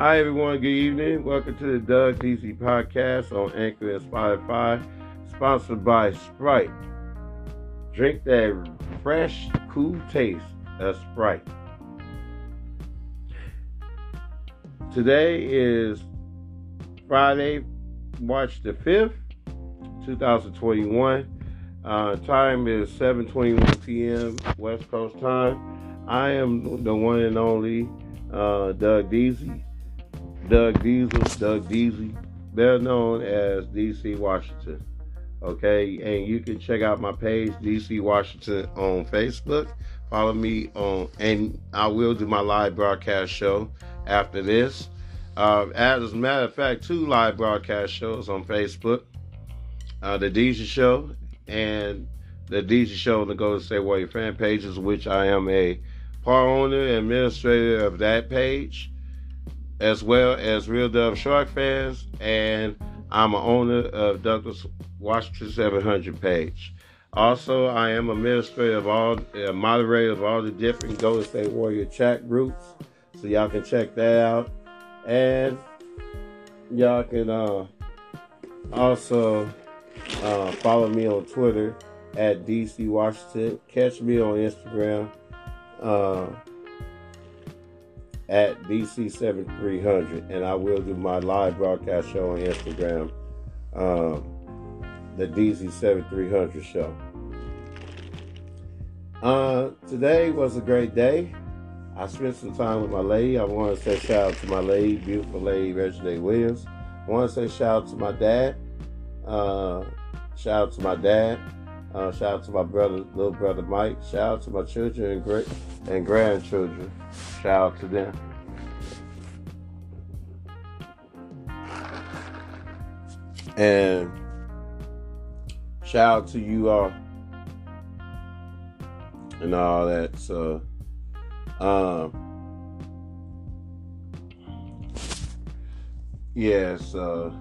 Hi, everyone. Good evening. Welcome to the Doug DC podcast on Anchor and Spotify, sponsored by Sprite. Drink that fresh, cool taste of Sprite. Today is Friday, March the 5th, 2021. Uh, time is 7:21 p.m. West Coast time. I am the one and only uh, Doug Deasy. Doug Diesel, Doug Deasy, better known as DC Washington. Okay, and you can check out my page, DC Washington, on Facebook. Follow me on, and I will do my live broadcast show after this. Uh, as a matter of fact, two live broadcast shows on Facebook uh, The Deasy Show and The Deasy Show on the Golden State Warrior fan pages, which I am a part owner and administrator of that page as well as Real Dove Shark fans, and I'm an owner of Douglas Washington 700 page. Also, I am administrator of all, moderator of all the different Golden State Warrior chat groups, so y'all can check that out, and y'all can uh, also uh, follow me on Twitter at DC Washington. Catch me on Instagram. Uh, at DC7300, and I will do my live broadcast show on Instagram, um, the DC7300 show. Uh, today was a great day. I spent some time with my lady. I want to say shout out to my lady, beautiful lady, Regina Williams. I want to say shout out to my dad. Uh, shout out to my dad. Uh, shout out to my brother, little brother Mike. Shout out to my children and great and grandchildren. Shout out to them. And shout out to you all and all that. So, um, yeah, so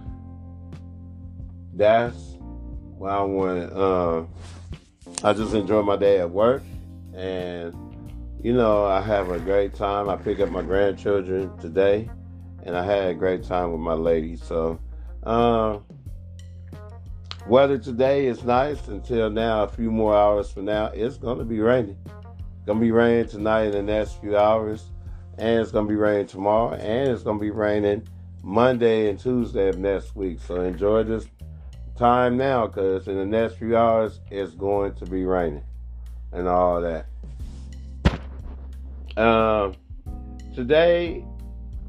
that's what I. Uh, I just enjoy my day at work and you know, I have a great time. I pick up my grandchildren today, and I had a great time with my lady. So, uh, weather today is nice until now. A few more hours from now, it's to be raining. To be raining tonight in the next few hours, and it's to be raining tomorrow, and it's to be raining Monday and Tuesday of next week. So enjoy this time now, because in the next few hours, it's going to be raining and all that. Uh, today,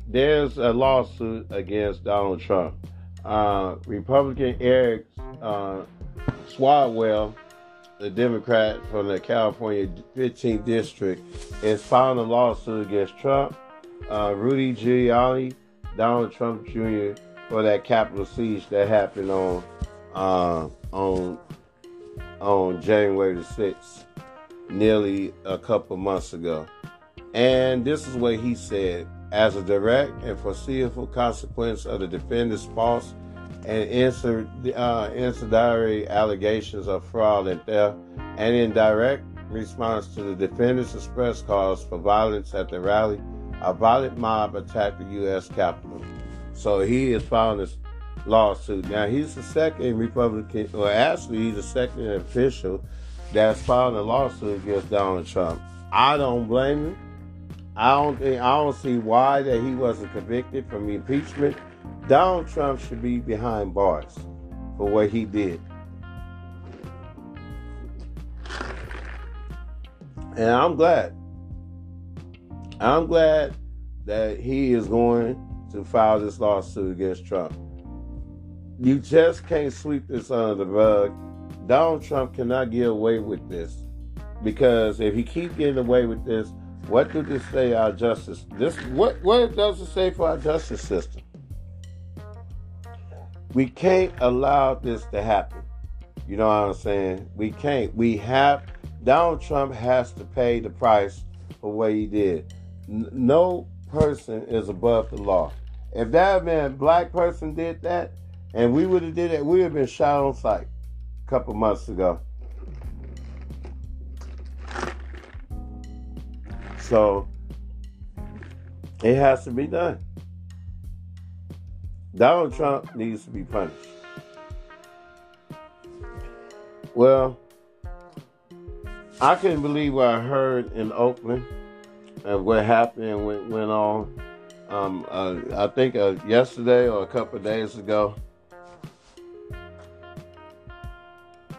there's a lawsuit against Donald Trump. Uh, Republican Eric uh, the Democrat from the California 15th District, is filing a lawsuit against Trump, uh, Rudy Giuliani, Donald Trump Jr. for that Capitol siege that happened on uh, on on January the 6th, nearly a couple months ago. And this is what he said as a direct and foreseeable consequence of the defendant's false and uh, incendiary allegations of fraud and theft, and in direct response to the defendant's express calls for violence at the rally, a violent mob attacked the U.S. Capitol. So he is filing this lawsuit. Now, he's the second Republican, or actually, he's the second official that's filing a lawsuit against Donald Trump. I don't blame him. I don't think I don't see why that he wasn't convicted from impeachment. Donald Trump should be behind bars for what he did. And I'm glad. I'm glad that he is going to file this lawsuit against Trump. You just can't sweep this under the rug. Donald Trump cannot get away with this because if he keep getting away with this, what do this say our justice? This what what does it say for our justice system? We can't allow this to happen. You know what I'm saying? We can't. We have Donald Trump has to pay the price for what he did. No person is above the law. If that man, black person, did that, and we would have did it, we would have been shot on sight a couple months ago. So it has to be done. Donald Trump needs to be punished. Well, I couldn't believe what I heard in Oakland and what happened and went, on. Um, uh, I think uh, yesterday or a couple days ago.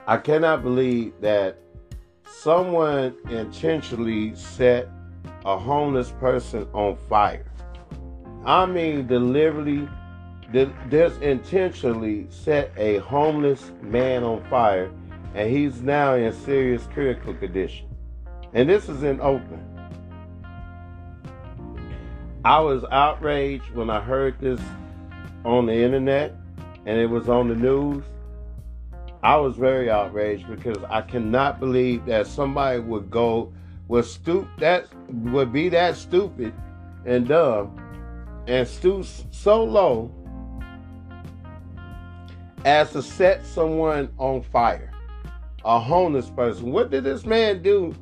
I cannot believe that someone intentionally set a homeless person on fire. I mean, deliberately, just intentionally set a homeless man on fire, and he's now in serious critical condition. And this is in Oakland. I was outraged when I heard this on the internet and it was on the news. I was very outraged because I cannot believe that somebody would go would stoop that would be that stupid and dumb and stoop so low as to set someone on fire. A homeless person. What did this man do?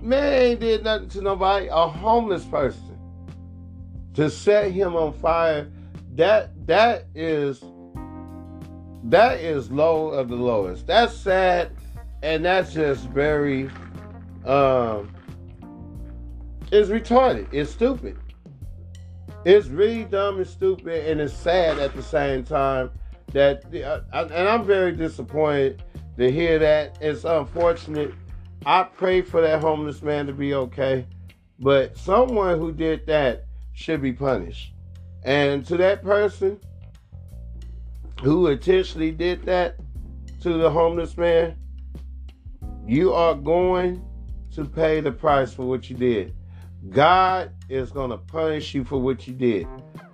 Man did nothing to nobody. A homeless person. To set him on fire, that that is that is low of the lowest. That's sad and that's just very um it's retarded. It's stupid. It's really dumb and stupid, and it's sad at the same time that, uh, and I'm very disappointed to hear that. It's unfortunate. I pray for that homeless man to be okay, but someone who did that should be punished. And to that person who intentionally did that to the homeless man, you are going to pay the price for what you did. God is going to punish you for what you did.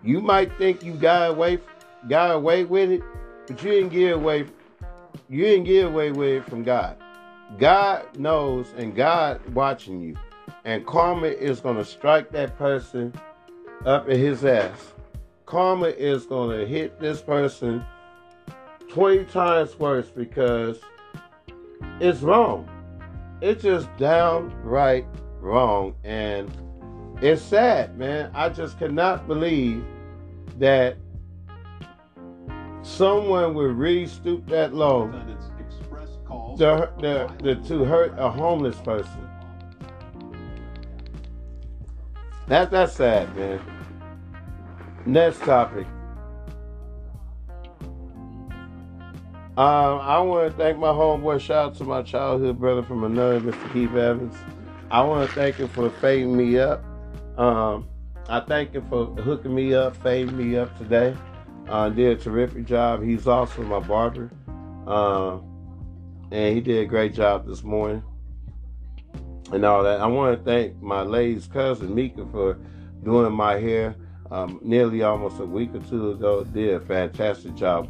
You might think you got away got away with it, but you didn't get away you didn't get away with it from God. God knows and God watching you. And karma is going to strike that person up in his ass. Karma is going to hit this person 20 times worse because it's wrong. It's just downright wrong. And it's sad, man. I just cannot believe that someone would really stoop that low to, to hurt a homeless person. That, that's sad, man. Next topic. Um, I want to thank my homeboy. Shout out to my childhood brother from another, Mr. Keith Evans. I want to thank him for fading me up. Um, I thank him for hooking me up, fading me up today. Uh, did a terrific job. He's also my barber. Uh, and he did a great job this morning and all that. I want to thank my lady's cousin, Mika, for doing my hair um, nearly almost a week or two ago. Did a fantastic job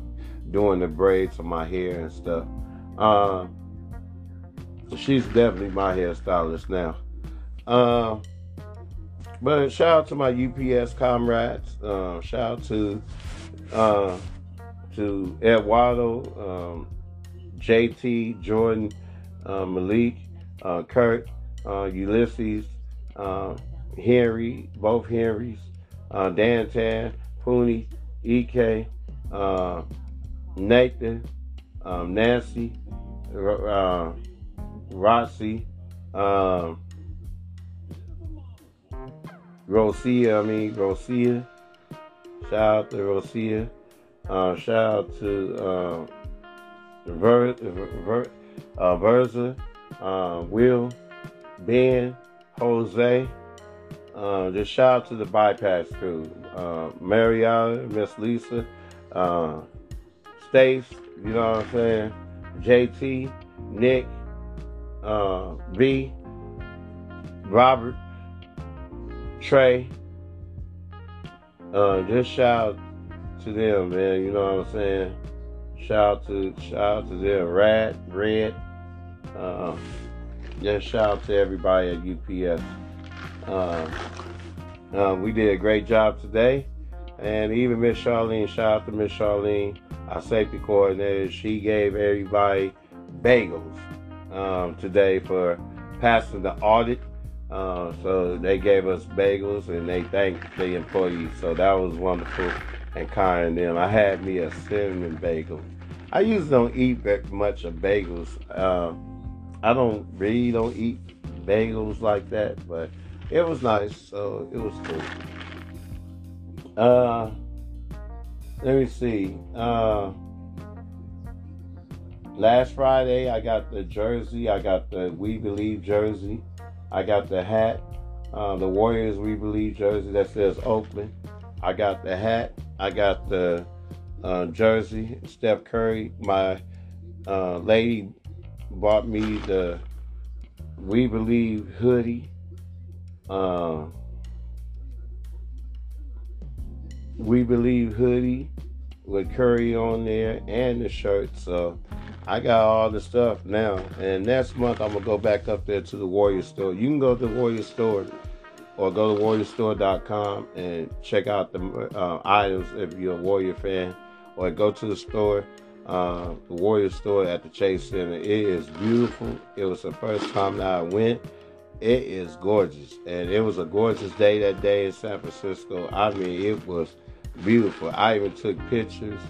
doing the braids of my hair and stuff. Uh, she's definitely my hairstylist now. Uh, but shout out to my UPS comrades. Uh, shout out to uh, to Eduardo, um, JT, Jordan, uh, Malik, uh, Kurt, uh, Ulysses, uh, Henry, both Henrys, uh, Dan Pooney, EK, uh, Nathan, um, Nancy, uh, Rossi, um, Rosia, I mean Rosia. Shout out to Rosia. Uh, shout out to uh, Ver, Ver, uh, Verza, uh, Will, Ben, Jose. Uh, just shout out to the bypass crew. Uh, Mariana, Miss Lisa, uh, Stace, you know what I'm saying? JT, Nick, uh, B, Robert, Trey. Uh, just shout out to them, man. You know what I'm saying? Shout out to shout out to them, Rat, Red. Uh, just shout out to everybody at UPS. Uh, uh, we did a great job today, and even Miss Charlene. Shout out to Miss Charlene, our safety coordinator. She gave everybody bagels um, today for passing the audit. Uh, so they gave us bagels and they thanked the employees. So that was wonderful. and kind and them. I had me a cinnamon bagel. I usually don't eat very much of bagels. Uh, I don't really don't eat bagels like that, but it was nice, so it was cool. Uh, let me see. Uh, last Friday, I got the jersey. I got the We Believe jersey. I got the hat, uh, the Warriors We Believe jersey that says Oakland. I got the hat. I got the uh, jersey. Steph Curry. My uh, lady bought me the We Believe hoodie. Uh, we Believe hoodie with Curry on there and the shirt. So I got all the stuff now. And next month I'm gonna go back up there to the Warrior store. You can go to the Warrior store or go to warriorstore.com and check out the uh, items if you're a Warrior fan, or go to the store, uh, the Warrior store at the Chase Center. It is beautiful. It was the first time that I went. It is gorgeous, and it was a gorgeous day that day in San Francisco. I mean, it was beautiful. I even took pictures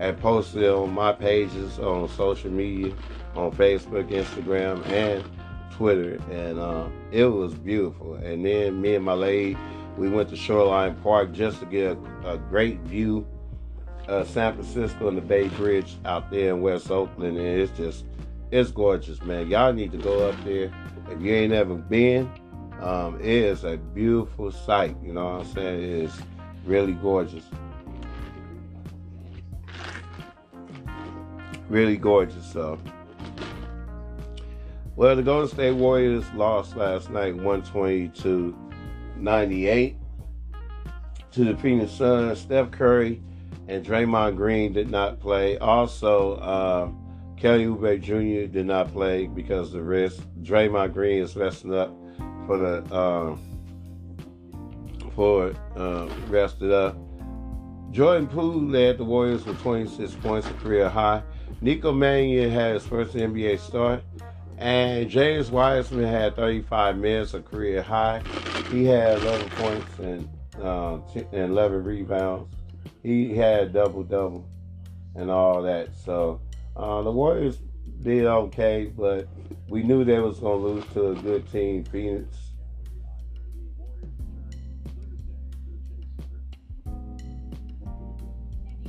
and posted on my pages on social media, on Facebook, Instagram, and Twitter, and uh, it was beautiful. And then me and my lady, we went to Shoreline Park just to get a, a great view of San Francisco and the Bay Bridge out there in West Oakland, and it's just it's gorgeous, man. Y'all need to go up there if you ain't ever been. Um, it is a beautiful sight. You know what I'm saying? It is really gorgeous. Really gorgeous. So, well, the Golden State Warriors lost last night 120 to 98 to the Phoenix Suns. Steph Curry and Draymond Green did not play. Also, uh, Kelly Oubre Jr. did not play because of the wrist. Draymond Green is resting up for the uh, for uh, rested up. Jordan Poole led the Warriors with 26 points, a career high. Nico Mannion had his first NBA start. And James Wiseman had 35 minutes, a career high. He had 11 points and, uh, and 11 rebounds. He had double double and all that. So uh, the Warriors did okay, but we knew they was gonna lose to a good team, Phoenix.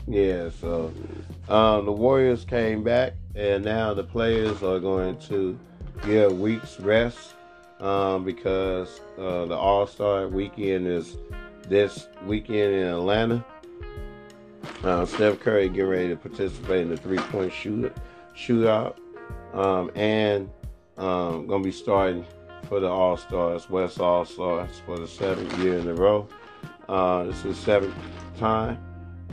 Yeah, so um, the Warriors came back, and now the players are going to get a week's rest um, because uh, the All Star weekend is this weekend in Atlanta. Uh, Steph Curry getting ready to participate in the three point shoot shootout, um, and um, gonna be starting for the All Stars, West All Stars, for the seventh year in a row. Uh, this is seventh time,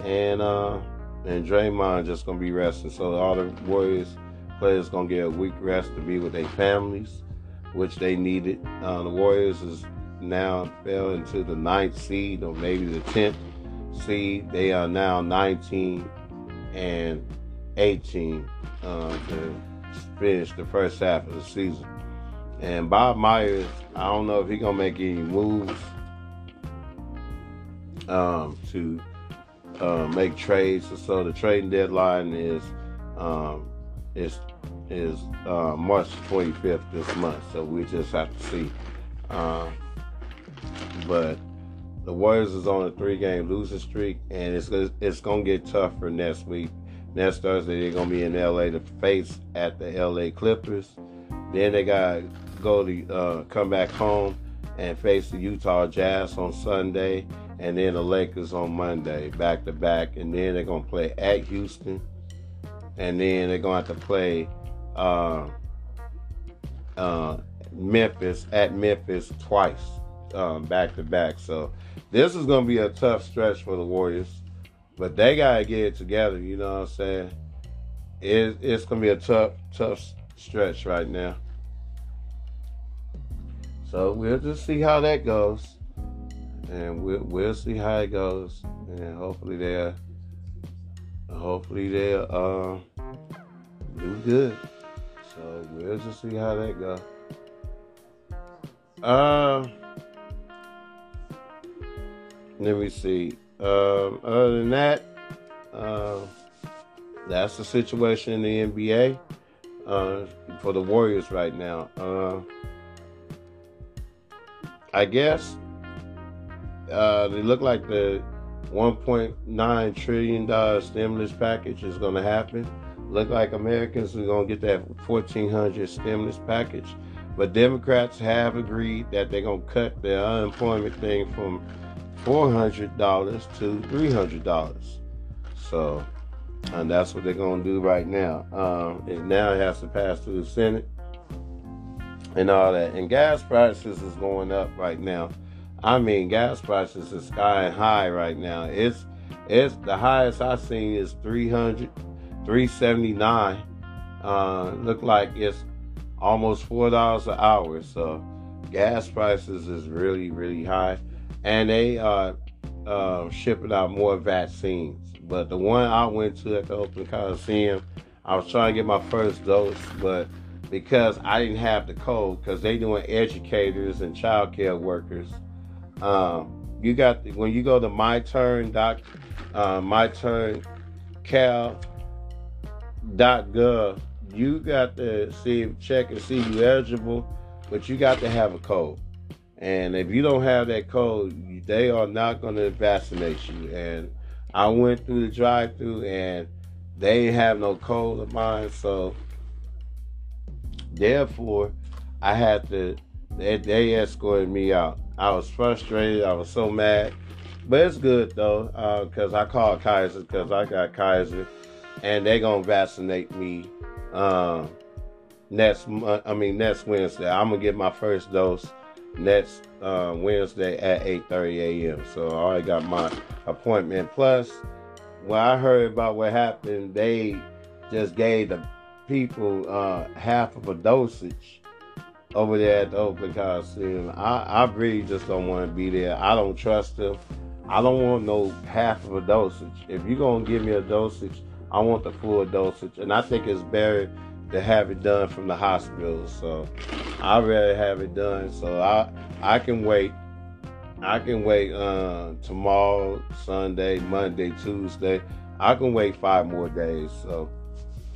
and uh, and Draymond just gonna be resting. So all the Warriors players gonna get a week rest to be with their families, which they needed. Uh, the Warriors is now fell into the ninth seed or maybe the tenth seed. They are now 19 and 18 uh, to finish the first half of the season. And Bob Myers, I don't know if he's gonna make any moves um, to uh, make trades. So the trading deadline is um, is is uh, March 25th this month. So we just have to see. Uh, but the Warriors is on a three-game losing streak, and it's it's gonna get tougher next week. Next Thursday they're gonna be in LA to face at the LA Clippers. Then they gotta go to uh, come back home and face the Utah Jazz on Sunday, and then the Lakers on Monday, back to back, and then they're gonna play at Houston, and then they're gonna have to play uh, uh, Memphis at Memphis twice, back to back. So this is gonna be a tough stretch for the Warriors, but they gotta get it together. You know what I'm saying? It, it's gonna be a tough, tough stretch right now. So we'll just see how that goes, and we'll we'll see how it goes, and hopefully they'll hopefully they'll uh, do good. So we'll just see how that goes. Uh, let me see. Um, other than that, uh, that's the situation in the NBA uh, for the Warriors right now. Uh, I guess uh, they look like the 1.9 trillion dollar stimulus package is going to happen. Look like Americans are going to get that 1400 stimulus package. But Democrats have agreed that they're going to cut the unemployment thing from $400 to $300. So, and that's what they're going to do right now. Um, it now has to pass through the Senate and all that. And gas prices is going up right now. I mean, gas prices is sky high right now. It's it's the highest I've seen is 300, 379. Uh, look like it's almost four dollars an hour. So gas prices is really really high, and they are uh, shipping out more vaccines. But the one I went to at the Oakland Coliseum, I was trying to get my first dose, but because I didn't have the code, because they doing educators and child care workers. Um, you got the, when you go to my turn doc, uh, my turn cal dot gov, you got to see check and see you eligible, but you got to have a code. And if you don't have that code, they are not going to vaccinate you. And I went through the drive-through, and they have no code of mine, so Therefore, I had to, they, they escorted me out. I was frustrated. I was so mad. But it's good though, because uh, I called Kaiser because I got Kaiser, and they're gonna vaccinate me uh, next month. I mean next Wednesday. I'm gonna get my first dose next uh, Wednesday at 8:30 a.m. So I already got my appointment. Plus, when I heard about what happened, they just gave the people uh, half of a dosage over there at the Oakland Coliseum. I, I really just don't want to be there. I don't trust them. I don't want no half of a dosage. If you're gonna give me a dosage, I want the full dosage. And I think it's better to have it done from the hospital. So I'd rather have it done. So I I can wait. I can wait uh, tomorrow, Sunday, Monday, Tuesday. I can wait five more days. So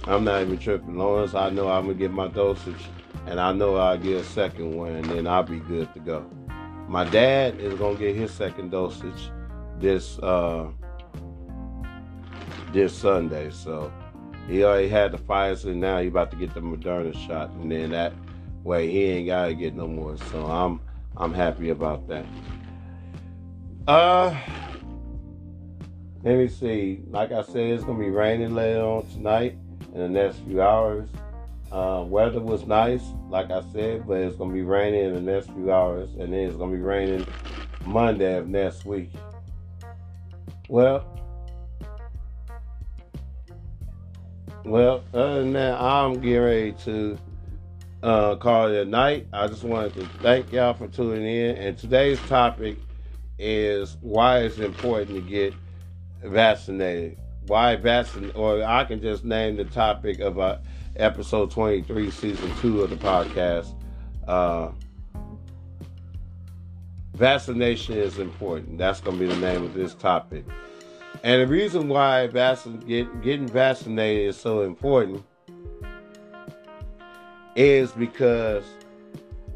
I'm not even tripping. As I know I'm gonna get my dosage, and I know I'll get a second one, and then I'll be good to go. My dad is gonna get his second dosage this uh, this Sunday, so he already had the Pfizer. Now he about to get the Moderna shot, and then that way he ain't gotta get no more. So I'm I'm happy about that. Uh, let me see. Like I said, it's gonna be raining later on tonight in the next few hours. Uh, weather was nice, like I said, but it's gonna be raining in the next few hours, and then it's gonna be raining Monday of next week. Well, well, other than that, I'm getting ready to uh, call it a night. I just wanted to thank y'all for tuning in, and today's topic is why it's important to get vaccinated why vaccinate, or I can just name the topic of uh, episode 23, season two of the podcast. Uh, vaccination is important. That's going to be the name of this topic. And the reason why get, getting vaccinated is so important is because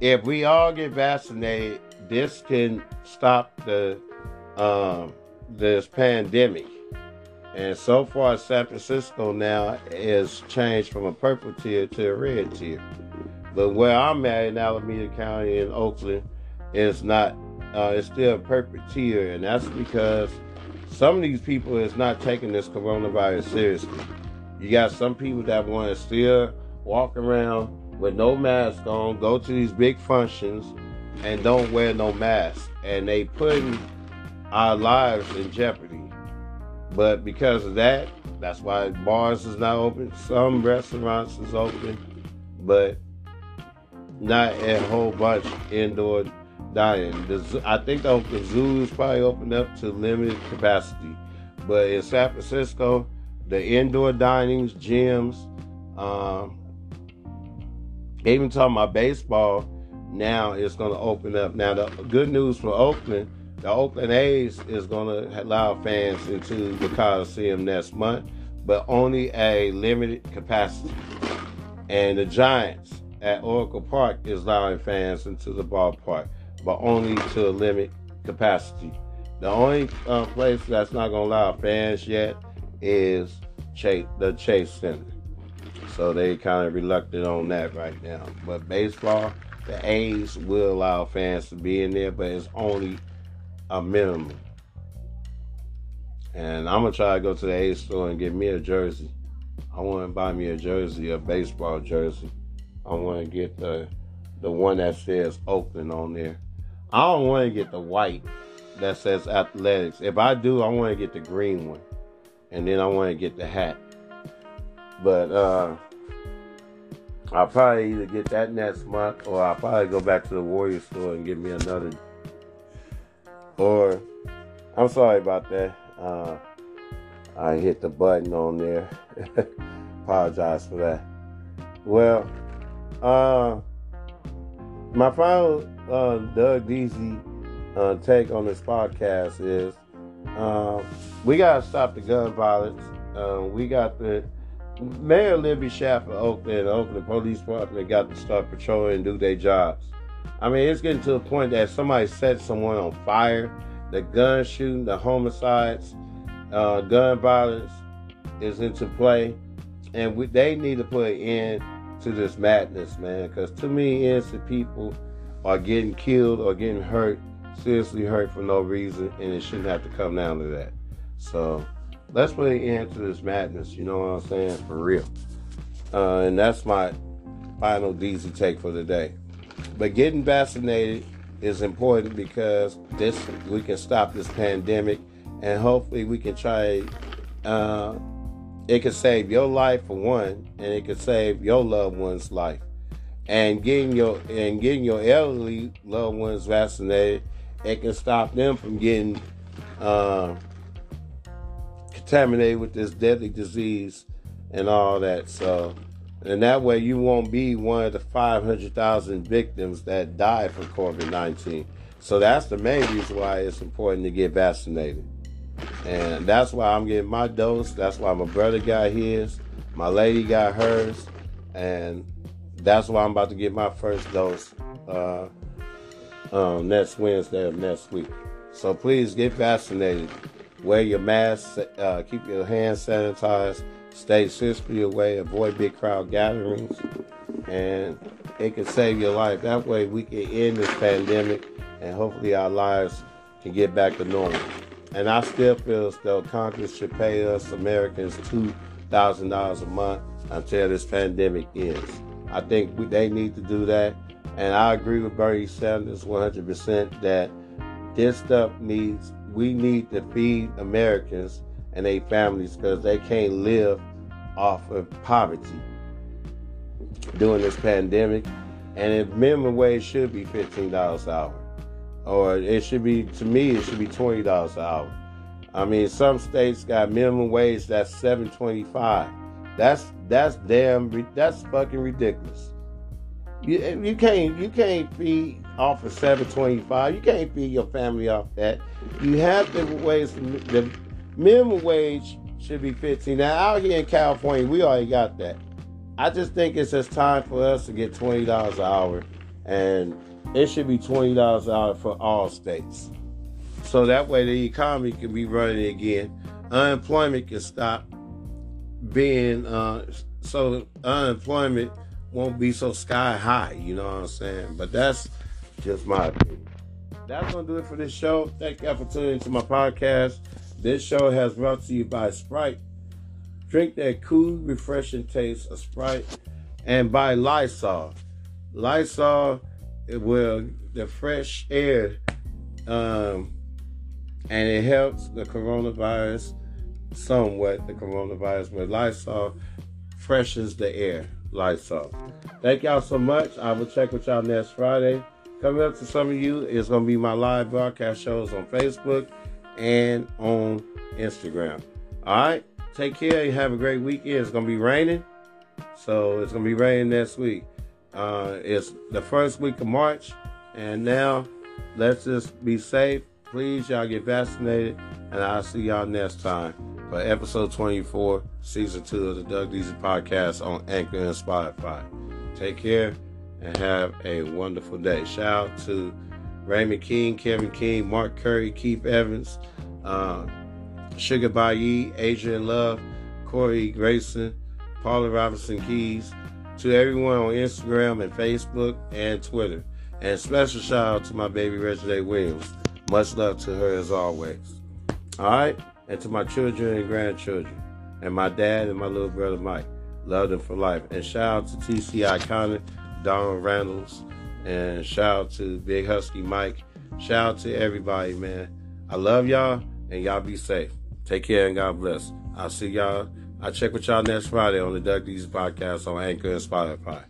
if we all get vaccinated, this can stop the um, this pandemic. And so far, San Francisco now is changed from a purple tier to a red tier. But where I'm at in Alameda County in Oakland, it's not. Uh, it's still a purple tier, and that's because some of these people is not taking this coronavirus seriously. You got some people that want to still walk around with no mask on, go to these big functions, and don't wear no mask, and they putting our lives in jeopardy. But because of that, that's why bars is not open. Some restaurants is open, but not a whole bunch indoor dining. The, I think the, the zoo is probably opened up to limited capacity. But in San Francisco, the indoor dinings, gyms, um, even talking about baseball, now it's going to open up. Now, the good news for Oakland, the Oakland A's is going to allow fans into the Coliseum next month, but only a limited capacity. And the Giants at Oracle Park is allowing fans into the ballpark, but only to a limited capacity. The only uh, place that's not to allow fans yet is Chase, the Chase Center. So they kind of reluctant on that right now. But baseball, the A's will allow fans to be in there, but it's only a minimum. And I'm gonna try to go to the A's store and get me a jersey. I want to buy me a jersey, a baseball jersey. I want to get the the one that says Oakland on there. I don't want to get the white that says athletics. If I do, I want to get the green one. And then I want to get the hat. But uh I'll probably either get that next month or I'll probably go back to the Warrior store and get me another. Or, I'm sorry about that. Uh, I hit the button on there. Apologize for that. Well, uh, my final uh, Doug Deasy uh, take on this podcast is uh, we got to stop the gun violence. Uh, we got the Mayor Libby Schaaf of Oakland, Oakland Police Department got to start patrolling and do their jobs. I mean, it's getting to a point that somebody set someone on fire. The gun shooting, the homicides, uh, gun violence is into play, and we, they need to put an end to this madness, man. Because too many innocent people are getting killed or getting hurt, seriously hurt for no reason, and it shouldn't have to come down to that. So let's put an end to this madness. You know what I'm saying? For real. Uh, and that's my final Deasy take for the day. But getting vaccinated is important because this we can stop this pandemic, and hopefully we can try. Uh, it can save your life for one, and it can save your loved one's life. And getting your and getting your elderly loved ones vaccinated, it can stop them from getting uh, contaminated with this deadly disease and all that. So, and that way you won't be one of the 500,000 victims that die from COVID 19. So that's the main reason why it's important to get vaccinated. And that's why I'm getting my dose. That's why my brother got his. My lady got hers. And that's why I'm about to get my first dose uh, um, next Wednesday of next week. So please get vaccinated. Wear your mask, uh, keep your hands sanitized, stay six feet away, avoid big crowd gatherings, and it can save your life. That way, we can end this pandemic, and hopefully, our lives can get back to normal. And I still feel as though Congress should pay us Americans two thousand dollars a month until this pandemic ends. I think we, they need to do that, and I agree with Bernie Sanders 100% that this stuff needs we need to feed Americans and their families because they can't live off of poverty during this pandemic. And if minimum wage should be fifteen dollars an hour, or it should be to me it should be twenty dollars an hour. I mean, some states got minimum wage that's seven twenty five. That's that's damn that's fucking ridiculous. You, you can't you can't feed off of seven twenty five. You can't feed your family off that. You have to wage the minimum wage should be fifteen. Now out here in California, we already got that. I just think it's just time for us to get twenty dollars an hour, and it should be twenty dollars an hour for all states. So that way the economy can be running again. Unemployment can stop being uh, so unemployment won't be so sky high. You know what I'm saying? But that's just my opinion. That's gonna do it for this show. Thank you for tuning into my podcast. This show has brought to you by Sprite. Drink that cool, refreshing taste of Sprite, and by Lysol. Lysol it will the fresh air, um, and it helps the coronavirus somewhat. The coronavirus, but Lysol freshens the air. Lysol. Thank y'all so much. I will check with y'all next Friday. Coming up to some of you is going to be my live broadcast shows on Facebook and on Instagram. All right. Take care and have a great weekend. It's going to be raining. So it's going to be raining next week. Uh, it's the first week of March. And now let's just be safe Please, y'all get vaccinated, and I'll see y'all next time for episode 24, season two of the Doug Deasy podcast on Anchor and Spotify. Take care and have a wonderful day. Shout out to Raymond King, Kevin King, Mark Curry, Keith Evans, uh, Sugar Bayi, Adrian Love, Corey Grayson, Paula Robinson Keys, to everyone on Instagram and Facebook and Twitter. And special shout out to my baby Reggie Williams. Much love to her as always. All right? And to my children and grandchildren. And my dad and my little brother Mike. Love them for life. And shout out to TC Iconic, Donald Randalls. And shout out to Big Husky Mike. Shout out to everybody, man. I love y'all and y'all be safe. Take care and God bless. I'll see y'all. I'll check with y'all next Friday on the Doug Deasy podcast on Anchor and Spotify.